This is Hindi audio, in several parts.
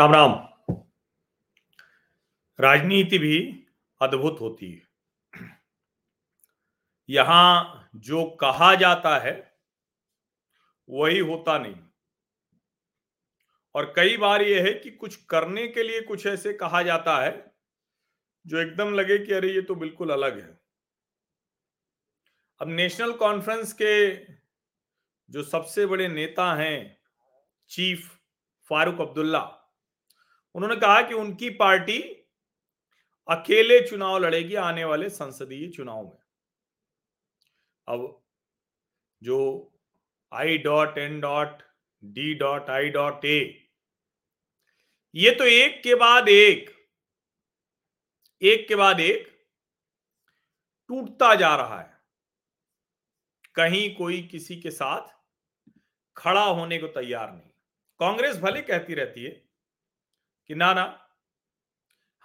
राम राम। राजनीति भी अद्भुत होती है। यहाँ जो कहा जाता है, वही होता नहीं। और कई बार यह है कि कुछ करने के लिए कुछ ऐसे कहा जाता है, जो एकदम लगे कि अरे ये तो बिल्कुल अलग है। अब नेशनल कॉन्फ्रेंस के जो सबसे बड़े नेता हैं, चीफ फारूक अब्दुल्ला उन्होंने कहा कि उनकी पार्टी अकेले चुनाव लड़ेगी आने वाले संसदीय चुनाव में। अब जो I dot N dot D dot I dot A ये तो एक के बाद एक एक के बाद एक टूटता जा रहा है। कहीं कोई किसी के साथ खड़ा होने को तैयार नहीं। कांग्रेस भले कहती रहती है कि ना ना,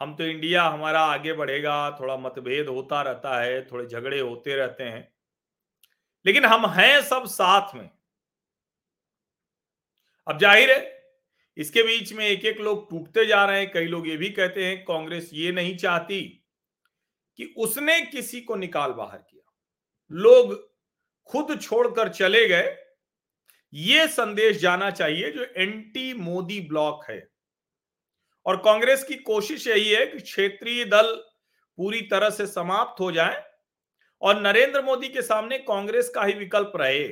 हम तो इंडिया हमारा आगे बढ़ेगा, थोड़ा मतभेद होता रहता है, थोड़े झगड़े होते रहते हैं। लेकिन हम हैं सब साथ में। अब ज़ाहिर है, इसके बीच में एक एक लोग टूटते जा रहे हैं, कई लोग ये भी कहते हैं, कांग्रेस ये नहीं चाहती कि उसने किसी को निकाल बाहर किया। लोग खुद छोड़कर चले गए। ये संदेश जाना चाहिए जो एंटी मोदी ब्लॉक है। और कांग्रेस की कोशिश यही है कि क्षेत्रीय दल पूरी तरह से समाप्त हो जाए और नरेंद्र मोदी के सामने कांग्रेस का ही विकल्प रहे।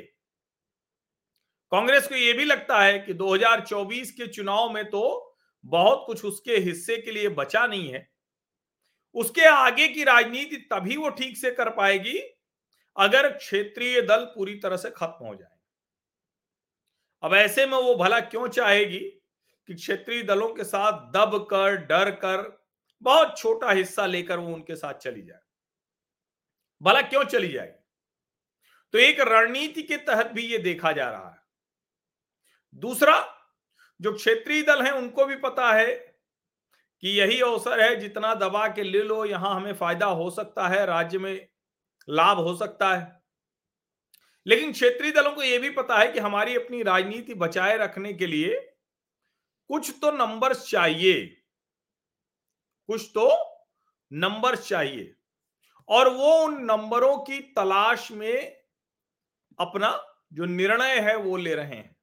कांग्रेस को यह भी लगता है कि 2024 के चुनाव में तो बहुत कुछ उसके हिस्से के लिए बचा नहीं है। उसके आगे की राजनीति तभी वो ठीक से कर पाएगी अगर क्षेत्रीय दल पूरी तरह से खत्म हो जाए। अब ऐसे में वो भला क्यों चाहेगी? कि क्षेत्रीय दलों के साथ दब कर डर कर बहुत छोटा हिस्सा लेकर वो उनके साथ चली जाए। भला क्यों चली जाएगी तो एक रणनीति के तहत भी ये देखा जा रहा है। दूसरा, जो क्षेत्रीय दल हैं, उनको भी पता है कि यही अवसर है जितना दबा के ले लो, यहाँ हमें फ़ायदा हो सकता है, राज्य में लाभ हो सकता है। लेकिन क्षेत्रीय दलों को यह भी पता है कि हमारी अपनी राजनीति बचाए रखने के लिए कुछ तो नंबर्स चाहिए। कुछ तो नंबर्स चाहिए। और वो उन नंबरों की तलाश में अपना जो निर्णय है वो ले रहे हैं।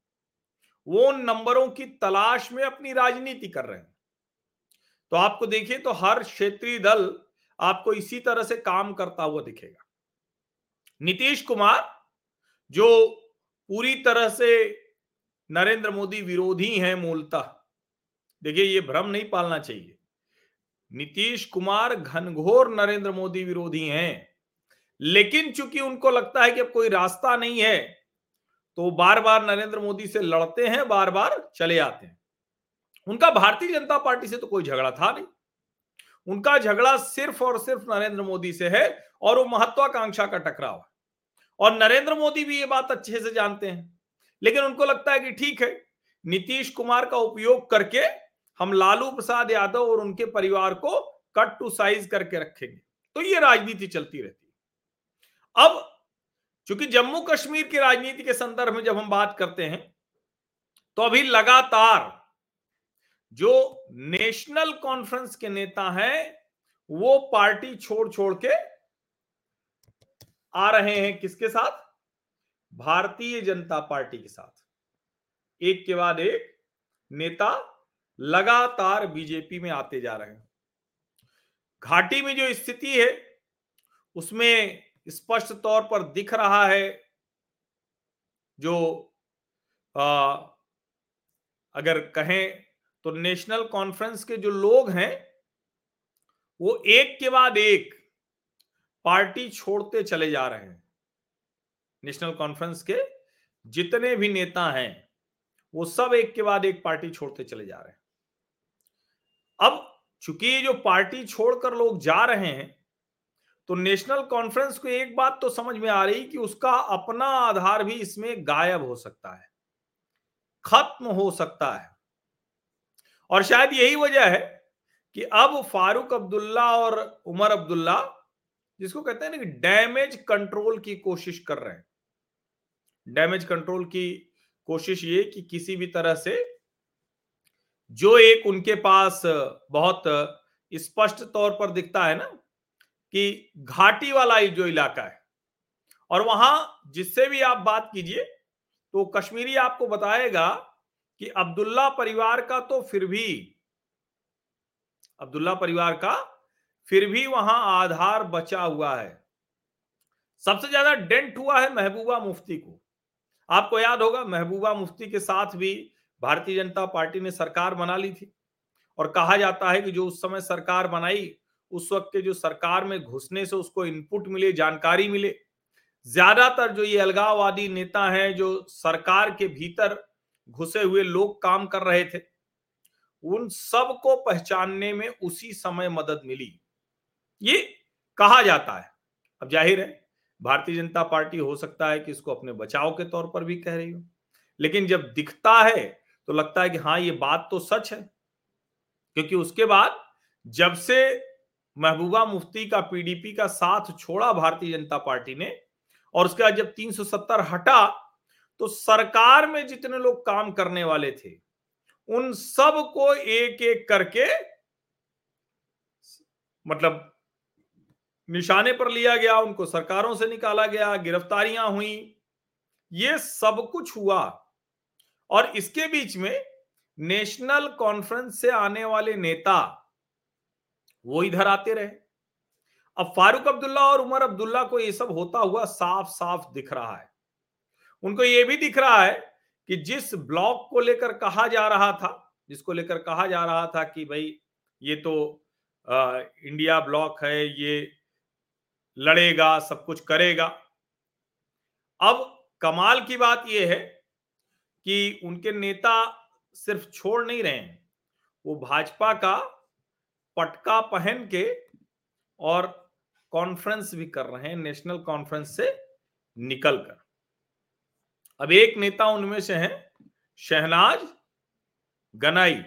वो उन नंबरों की तलाश में अपनी राजनीति कर रहे हैं। तो आपको देखिए तो हर क्षेत्रीय दल आपको इसी तरह से काम करता हुआ दिखेगा। नीतीश कुमार, जो पूरी तरह से नरेंद्र मोदी विरोधी हैं मूलतः। देखिए, ये भ्रम नहीं पालना चाहिए। नीतीश कुमार घनघोर नरेंद्र मोदी विरोधी हैं, लेकिन चूँकि उनको लगता है कि अब कोई रास्ता नहीं है तो बार बार नरेंद्र मोदी से लड़ते हैं बार बार चले आते हैं। उनका भारतीय जनता पार्टी से तो कोई झगड़ा था नहीं। उनका झगड़ा सिर्फ़ और सिर्फ़ नरेंद्र मोदी से है, और वो महत्वाकांक्षा का टकराव है। और नरेंद्र मोदी भी ये बात अच्छे से जानते हैं। लेकिन उनको लगता है कि ठीक है, नीतीश कुमार का उपयोग करके हम लालू प्रसाद यादव और उनके परिवार को कट टू साइज़ करके रखेंगे। तो ये राजनीति चलती रहती है। अब चूँकि जम्मू कश्मीर की राजनीति के संदर्भ में जब हम बात करते हैं तो अभी लगातार जो नेशनल कॉन्फ्रेंस के नेता हैं, वो पार्टी छोड़ छोड़ के आ रहे हैं किसके साथ? भारतीय जनता पार्टी के साथ। एक के बाद एक नेता लगातार बीजेपी में आते जा रहे हैं। घाटी में जो स्थिति है उसमें स्पष्ट तौर पर दिख रहा है जो आ, अगर कहें तो नेशनल कॉन्फ्रेंस के जो लोग हैं वो एक के बाद एक पार्टी छोड़ते चले जा रहे हैं। नेशनल कॉन्फ्रेंस के जितने भी नेता हैं, वो सब एक के बाद एक पार्टी छोड़ते चले जा रहे हैं। अब चूँकि ये जो पार्टी छोड़कर लोग जा रहे हैं तो नेशनल कॉन्फ्रेंस को एक बात तो समझ में आ रही कि उसका अपना आधार भी इसमें गायब हो सकता है, खत्म हो सकता है। और शायद यही वजह है कि अब फारूक अब्दुल्ला और उमर अब्दुल्ला, जिसको कहते हैं ना कि डैमेज कंट्रोल की कोशिश कर रहे हैं डैमेज कंट्रोल की कोशिश ये कि किसी भी तरह से जो एक उनके पास बहुत स्पष्ट तौर पर दिखता है ना कि घाटी वाला जो इलाका है और वहाँ जिससे भी आप बात कीजिए तो कश्मीरी आपको बताएगा कि अब्दुल्ला परिवार का तो फिर भी, अब्दुल्ला परिवार का फिर भी वहाँ आधार बचा हुआ है। सबसे ज़्यादा डेंट हुआ है महबूबा मुफ्ती को। आपको याद होगा, महबूबा मुफ्ती के साथ भी भारतीय जनता पार्टी ने सरकार बना ली थी। और कहा जाता है कि जो उस समय सरकार बनाई, उस वक्त के जो सरकार में घुसने से उसको इनपुट मिले, जानकारी मिले। ज़्यादातर जो ये अलगाववादी नेता हैं, जो सरकार के भीतर घुसे हुए लोग काम कर रहे थे, उन सबको पहचानने में उसी समय मदद मिली। ये कहा जाता है। अब ज़ाहिर है भारतीय जनता पार्टी हो सकता है कि इसको अपने बचाव के तौर पर भी कह रही हो। लेकिन जब दिखता है तो लगता है कि हाँ ये बात तो सच है। क्योंकि उसके बाद जब से महबूबा मुफ्ती का पीडीपी का साथ छोड़ा भारतीय जनता पार्टी ने, और उसके बाद जब 370 हटा तो सरकार में जितने लोग काम करने वाले थे, उन सबको एक एक करके मतलब निशाने पर लिया गया उनको सरकारों से निकाला गया गिरफ्तारियाँ हुई। ये सब कुछ हुआ और इसके बीच में नेशनल कॉन्फ्रेंस से आने वाले नेता वो इधर आते रहे। अब फारूक अब्दुल्ला और उमर अब्दुल्ला को ये सब होता हुआ साफ़ साफ़ दिख रहा है। उनको ये भी दिख रहा है कि जिस ब्लॉक को लेकर कहा जा रहा था जिसको लेकर कहा जा रहा था कि भाई ये तो आ, इंडिया ब्लॉक है ये लड़ेगा, सब कुछ करेगा। अब कमाल की बात यह है कि उनके नेता सिर्फ़ छोड़ नहीं रहे हैं। वो भाजपा का पटका पहन के और कॉन्फ्रेंस भी कर रहे हैं नेशनल कॉन्फ्रेंस से निकलकर अब एक नेता उनमें से है, शहनाज गनाई।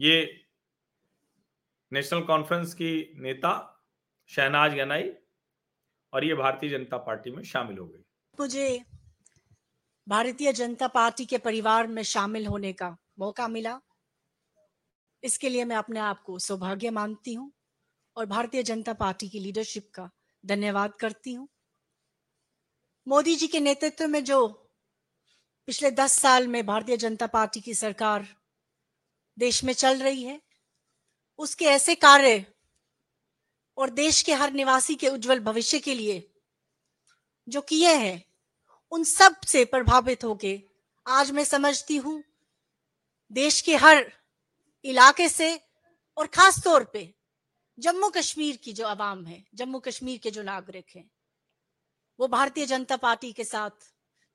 ये नेशनल कॉन्फ्रेंस की नेता शहनाज गनाई और ये भारतीय जनता पार्टी में शामिल हो गई। मुझे भारतीय जनता पार्टी के परिवार में शामिल होने का मौका मिला। इसके लिए मैं अपने आप को सौभाग्य मानती हूँ और भारतीय जनता पार्टी की लीडरशिप का धन्यवाद करती हूँ। मोदी जी के नेतृत्व में जो पिछले दस साल में भारतीय जनता पार्टी की सरकार देश में चल रही है, उसके ऐसे कार्य और देश के हर निवासी के उज्जवल भविष्य के लिए जो किए हैं, उन सबसे प्रभावित होके आज मैं समझती हूँ, देश के हर इलाके से और खास तौर पे जम्मू कश्मीर की जो आवाम है, जम्मू कश्मीर के जो नागरिक हैं, वो भारतीय जनता पार्टी के साथ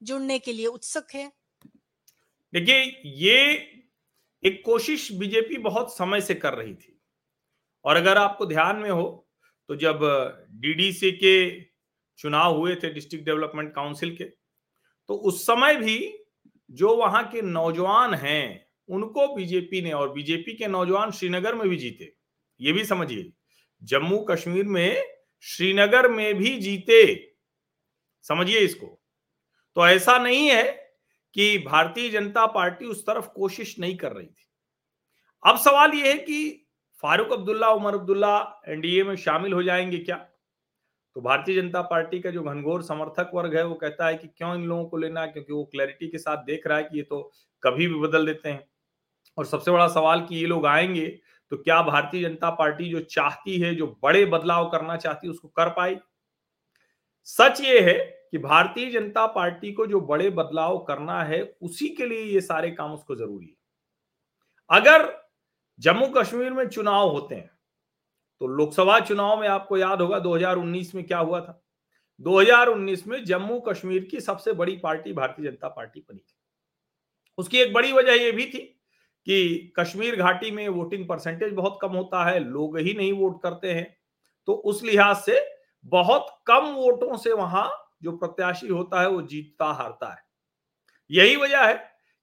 जुड़ने के लिए उत्सुक है। देखिए, ये एक कोशिश बीजेपी बहुत समय से कर रही थी। और अगर आपको ध्यान में हो तो जब डीडीसी के चुनाव हुए थे डिस्ट्रिक्ट डेवलपमेंट काउंसिल के तो उस समय भी जो वहाँ के नौजवान हैं, उनको बीजेपी ने और बीजेपी के नौजवान श्रीनगर में भी जीते। ये भी समझिए जम्मू कश्मीर में श्रीनगर में भी जीते। समझिए इसको। तो ऐसा नहीं है कि भारतीय जनता पार्टी उस तरफ़ कोशिश नहीं कर रही थी। अब सवाल यह है कि फारूक अब्दुल्ला, उमर अब्दुल्ला एनडीए में शामिल हो जाएँगे क्या? तो भारतीय जनता पार्टी का जो घनघोर समर्थक वर्ग है, वो कहता है कि क्यों इन लोगों को लेना? है क्योंकि वो क्लैरिटी के साथ देख रहा है कि ये तो कभी भी बदल देते हैं। और सबसे बड़ा सवाल कि ये लोग आएँगे तो क्या भारतीय जनता पार्टी जो चाहती है, जो बड़े बदलाव करना चाहती है, उसको कर पाई? सच ये है कि भारतीय जनता पार्टी को जो बड़े बदलाव करना है, उसी के लिए ये सारे काम उसको ज़रूरी है। अगर जम्मू कश्मीर में चुनाव होते हैं। तो लोकसभा चुनाव में आपको याद होगा 2019 में क्या हुआ था? 2019 में जम्मू कश्मीर की सबसे बड़ी पार्टी भारतीय जनता पार्टी बनी थी। उसकी एक बड़ी वजह यह भी थी कि कश्मीर घाटी में वोटिंग परसेंटेज बहुत कम होता है, लोग ही नहीं वोट करते हैं। तो उस लिहाज से बहुत कम वोटों से वहाँ जो प्रत्याशी होता है, वो जीतता हारता है। यही वजह है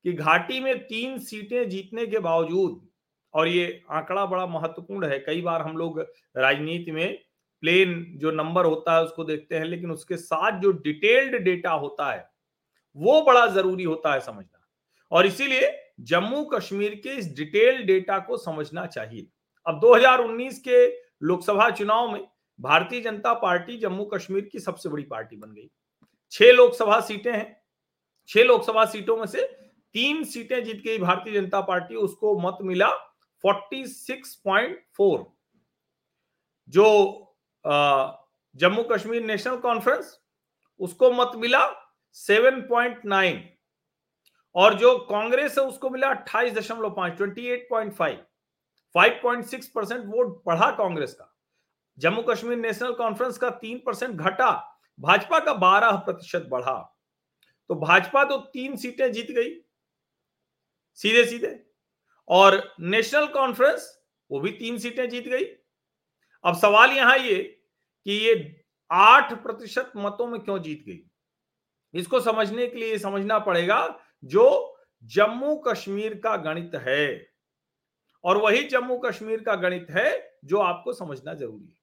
कि घाटी में तीन सीटें जीतने के बावजूद और ये आंकड़ा बड़ा महत्वपूर्ण है। कई बार हम लोग राजनीति में प्लेन जो नंबर होता है उसको देखते हैं, लेकिन उसके साथ जो डिटेल्ड डेटा होता है, वो बड़ा ज़रूरी होता है समझना। और इसीलिए जम्मू कश्मीर के इस डिटेल डेटा को समझना चाहिए। अब 2019 के लोकसभा चुनाव में भारतीय जनता पार्टी जम्मू कश्मीर की सबसे बड़ी पार्टी बन गई। छह लोकसभा सीटें हैं। छह लोकसभा सीटों में से तीन सीटें जीत गई भारतीय जनता पार्टी, उसको मत मिला 46.4 जो जम्मू कश्मीर नेशनल कॉन्फ्रेंस, उसको मत मिला 7.9 और जो कांग्रेस है, उसको मिला अट्ठाईस दशमलव पाँच twenty eight point five five point six percent vote बढ़ा कांग्रेस का। जम्मू कश्मीर नेशनल कॉन्फ्रेंस का तीन परसेंट घटा, भाजपा का बारह प्रतिशत बढ़ा। तो भाजपा तो तीन सीटें जीत गई। सीधे सीधे और नेशनल कॉन्फ्रेंस, वो भी तीन सीटें जीत गई। अब सवाल यहाँ ये कि ये आठ प्रतिशत मतों में क्यों जीत गई? इसको समझने के लिए समझना पड़ेगा जो जम्मू कश्मीर का गणित है। और वही जम्मू कश्मीर का गणित है जो आपको समझना ज़रूरी है।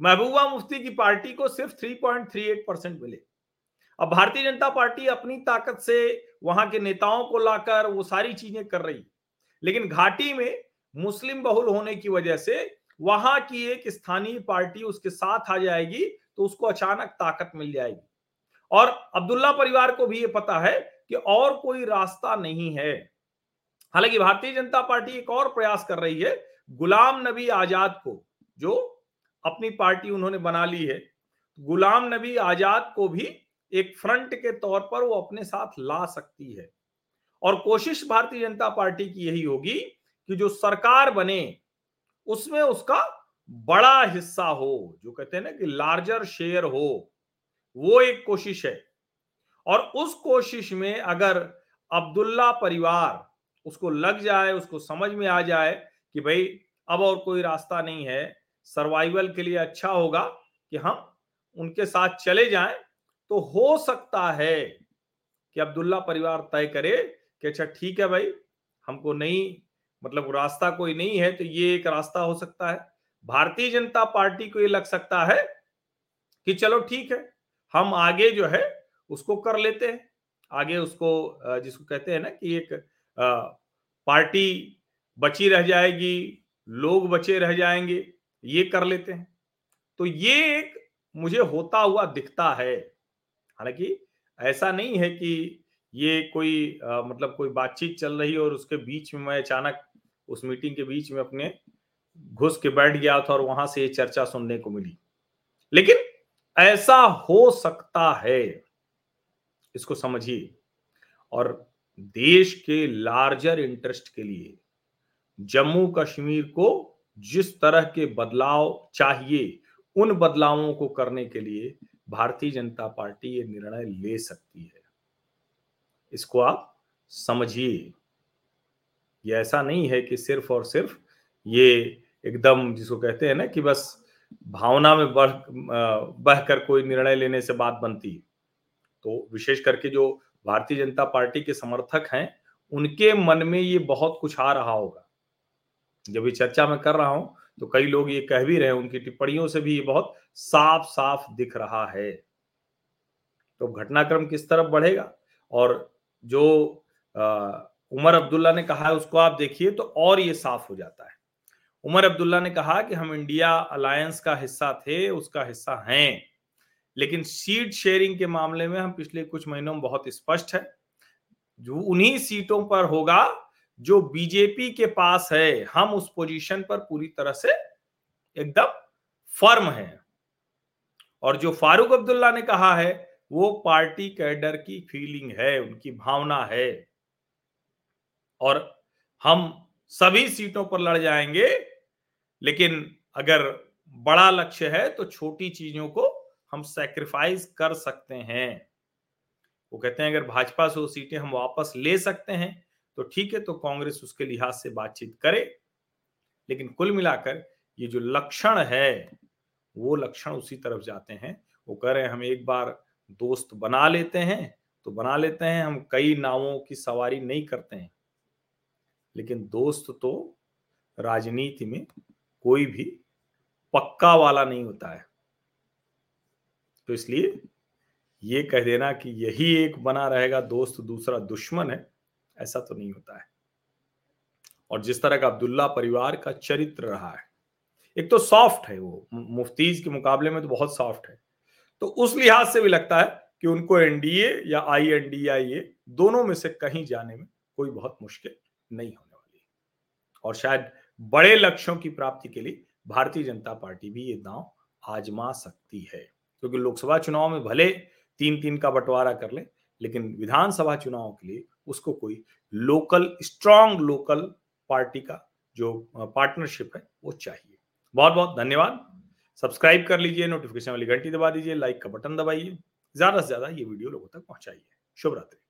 महबूबा मुफ्ती की पार्टी को सिर्फ़ 3.38 परसेंट मिले। अब भारतीय जनता पार्टी अपनी ताकत से वहाँ के नेताओं को लाकर वो सारी चीज़ें कर रही लेकिन घाटी में मुस्लिम बहुल होने की वजह से वहाँ की एक स्थानीय पार्टी उसके साथ आ जाएगी तो उसको अचानक ताकत मिल जाएगी। और अब्दुल्ला परिवार को भी ये पता है कि और कोई रास्ता नहीं है। हालाँकि भारतीय जनता पार्टी एक और प्रयास कर रही है गुलाम नबी आज़ाद को, जो अपनी पार्टी उन्होंने बना ली है। गुलाम नबी आज़ाद को भी एक फ्रंट के तौर पर वो अपने साथ ला सकती है। और कोशिश भारतीय जनता पार्टी की यही होगी कि जो सरकार बने, उसमें उसका बड़ा हिस्सा हो, जो कहते हैं ना कि लार्जर शेयर हो, वो एक कोशिश है। और उस कोशिश में अगर अब्दुल्ला परिवार उसको लग जाए, उसको समझ में आ जाए कि भाई अब और कोई रास्ता नहीं है सर्वाइवल के लिए अच्छा होगा कि हम उनके साथ चले जाएँ तो हो सकता है कि अब्दुल्ला परिवार तय करे कि अच्छा ठीक है भाई, हमको नहीं मतलब रास्ता कोई नहीं है तो ये एक रास्ता हो सकता है। भारतीय जनता पार्टी को ये लग सकता है कि चलो ठीक है, हम आगे जो है, उसको कर लेते हैं। आगे उसको जिसको कहते हैं ना कि एक पार्टी बची रह जाएगी, लोग बचे रह जाएँगे, ये कर लेते हैं। तो ये एक मुझे होता हुआ दिखता है। हालाँकि ऐसा नहीं है कि ये कोई आ, मतलब कोई बातचीत चल रही और उसके बीच में मैं अचानक उस मीटिंग के बीच में अपने घुस के बैठ गया था और वहाँ से ये चर्चा सुनने को मिली। लेकिन ऐसा हो सकता है। इसको समझिए। और देश के लार्जर इंटरेस्ट के लिए जम्मू कश्मीर को जिस तरह के बदलाव चाहिए उन बदलावों को करने के लिए भारतीय जनता पार्टी ये निर्णय ले सकती है। इसको आप समझिए। ये ऐसा नहीं है कि सिर्फ़ और सिर्फ़ ये एकदम जिसको कहते हैं ना कि बस भावना में बढ़ बहकर कोई निर्णय लेने से बात बनती है। तो विशेष करके जो भारतीय जनता पार्टी के समर्थक हैं, उनके मन में ये बहुत कुछ आ रहा होगा। जब ये चर्चा में कर रहा हूँ तो कई लोग ये कह भी रहे हैं, उनकी टिप्पणियों से भी ये बहुत साफ़ साफ़ दिख रहा है। तो घटनाक्रम किस तरफ़ बढ़ेगा? और जो उमर अब्दुल्ला ने कहा है, उसको आप देखिए तो और ये साफ़ हो जाता है। उमर अब्दुल्ला ने कहा कि हम इंडिया अलायंस का हिस्सा थे, उसका हिस्सा हैं। लेकिन सीट शेयरिंग के मामले में हम पिछले कुछ महीनों में बहुत स्पष्ट है। जो उन्हीं सीटों पर होगा, जो बीजेपी के पास है, हम उस पोजीशन पर पूरी तरह से एकदम फर्म है। और जो फारूक अब्दुल्ला ने कहा है वो पार्टी कैडर की फीलिंग है, उनकी भावना है। और हम सभी सीटों पर लड़ जाएँगे, लेकिन अगर बड़ा लक्ष्य है तो छोटी चीज़ों को हम सेक्रीफाइस कर सकते हैं। वो कहते हैं, अगर भाजपा से वो सीटें हम वापस ले सकते हैं तो ठीक है तो कांग्रेस उसके लिहाज से बातचीत करे। लेकिन कुल मिलाकर ये जो लक्षण है, वो लक्षण उसी तरफ़ जाते हैं। वो कह रहे हैं, हम एक बार दोस्त बना लेते हैं तो बना लेते हैं, हम कई नावों की सवारी नहीं करते हैं। लेकिन दोस्त तो राजनीति में कोई भी पक्का वाला नहीं होता है। तो इसलिए ये कह देना कि यही एक बना रहेगा दोस्त, दूसरा दुश्मन है, ऐसा तो नहीं होता है। और जिस तरह का अब्दुल्ला परिवार का चरित्र रहा है, एक तो सॉफ्ट है वो मुफ्तीज के मुकाबले में तो बहुत सॉफ्ट है। तो उस लिहाज से भी लगता है कि उनको एनडीए या आई एन डी आई ए दोनों में से कहीं जाने में कोई बहुत मुश्किल नहीं होने वाली और शायद बड़े लक्ष्यों की प्राप्ति के लिए भारतीय जनता पार्टी भी ये दांव आजमा सकती है। क्योंकि लोकसभा चुनाव में भले तीन तीन का बंटवारा कर ले, लेकिन विधानसभा चुनाव के लिए उसको कोई लोकल स्ट्रांग लोकल पार्टी का जो पार्टनरशिप है, वो चाहिए। बहुत बहुत धन्यवाद। सब्सक्राइब कर लीजिए नोटिफिकेशन वाली घंटी दबा दीजिए लाइक का बटन दबाइए, ज़्यादा से ज़्यादा ये वीडियो लोगों तक पहुंचाइए शुभ रात्रि